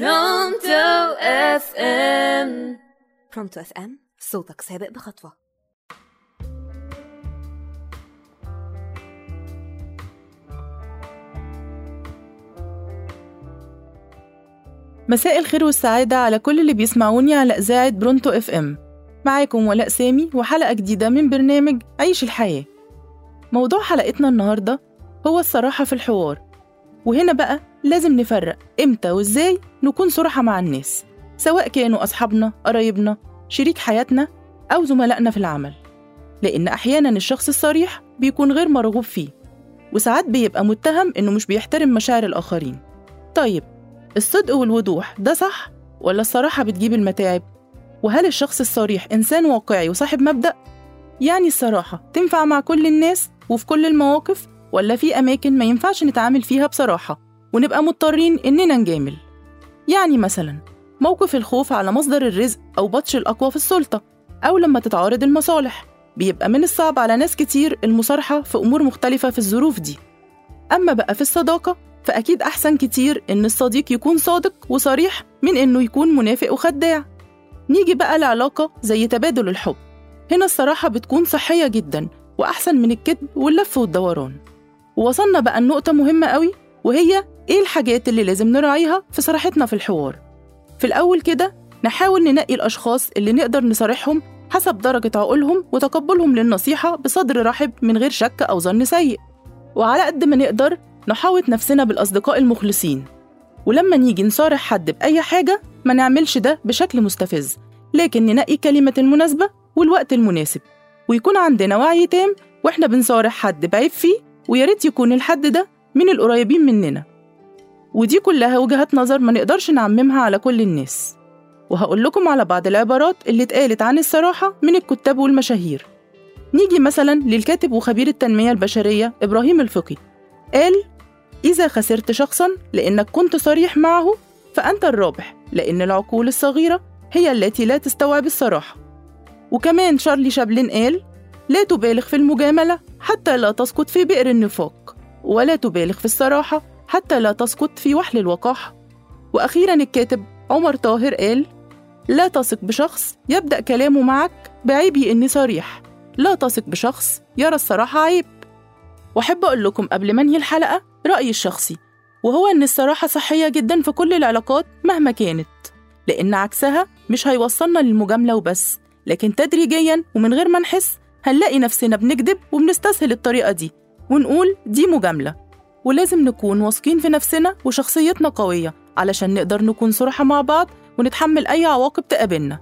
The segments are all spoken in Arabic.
Pronto FM Pronto FM صوتك سابق بخطوة. مساء الخير والسعادة على كل اللي بيسمعوني على إذاعة Pronto FM معاكم ولاء سامي وحلقة جديدة من برنامج عيش الحياة. موضوع حلقتنا النهاردة هو الصراحة في الحوار. وهنا بقى لازم نفرق إمتى وإزاي نكون صراحة مع الناس سواء كانوا أصحابنا قرايبنا شريك حياتنا أو زملائنا في العمل لأن أحيانا الشخص الصريح بيكون غير مرغوب فيه وساعات بيبقى متهم إنه مش بيحترم مشاعر الآخرين طيب الصدق والوضوح ده صح ولا الصراحة بتجيب المتاعب؟ وهل الشخص الصريح إنسان واقعي وصاحب مبدأ؟ يعني الصراحة تنفع مع كل الناس وفي كل المواقف ولا في أماكن ما ينفعش نتعامل فيها بصراحة ونبقى مضطرين إننا نجامل؟ يعني مثلا موقف الخوف على مصدر الرزق أو بطش الأقوى في السلطة أو لما تتعارض المصالح. بيبقى من الصعب على ناس كتير المصارحة في أمور مختلفة في الظروف دي. أما بقى في الصداقة فأكيد أحسن كتير إن الصديق يكون صادق وصريح من إنه يكون منافق وخداع. نيجي بقى لعلاقة زي تبادل الحب. هنا الصراحة بتكون صحية جدا وأحسن من الكذب واللف والدوران. ووصلنا بقى النقطة مهمة قوي وهي إيه الحاجات اللي لازم نراعيها في صراحتنا في الحوار؟ في الأول كده نحاول ننقي الأشخاص اللي نقدر نصارحهم حسب درجة عقولهم وتقبلهم للنصيحة بصدر رحب من غير شك أو ظن سيء. وعلى قد ما نقدر نحاوط نفسنا بالأصدقاء المخلصين. ولما نيجي نصارح حد بأي حاجة ما نعملش ده بشكل مستفز لكن ننقي كلمة المناسبة والوقت المناسب. ويكون عندنا وعي تام وإحنا بنصارح حد بعيب فيه وياريت يكون الحد ده من القريبين مننا. ودي كلها وجهات نظر ما نقدرش نعممها على كل الناس. وهقول لكم على بعض العبارات اللي اتقالت عن الصراحة من الكتاب والمشاهير. نيجي مثلا للكاتب وخبير التنمية البشرية إبراهيم الفقي. قال إذا خسرت شخصا لأنك كنت صريح معه فأنت الرابح لأن العقول الصغيرة هي التي لا تستوعب الصراحة. وكمان شارلي شابلين قال لا تبالغ في المجاملة حتى لا تسقط في بئر النفاق ولا تبالغ في الصراحة حتى لا تسقط في وحل الوقاحة وأخيرا الكاتب عمر طاهر قال لا تثق بشخص يبدأ كلامه معك بعيبي إني صريح. لا تثق بشخص يرى الصراحة عيب. وأحب أقول لكم قبل ما أنهي الحلقة رأيي الشخصي وهو إن الصراحة صحية جدا في كل العلاقات مهما كانت لأن عكسها مش هيوصلنا للمجاملة وبس لكن تدريجيا ومن غير ما نحس هنلاقي نفسنا بنكذب وبنستسهل الطريقة دي ونقول دي مجاملة. ولازم نكون واثقين في نفسنا وشخصيتنا قوية علشان نقدر نكون صراحة مع بعض ونتحمل أي عواقب تقابلنا.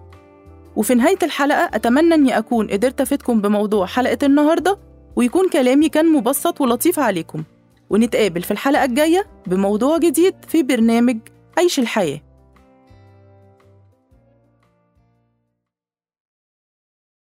وفي نهاية الحلقة أتمنى أني أكون قدرت أفيدكم بموضوع حلقة النهاردة ويكون كلامي كان مبسط ولطيف عليكم. ونتقابل في الحلقة الجاية بموضوع جديد في برنامج عيش الحياة.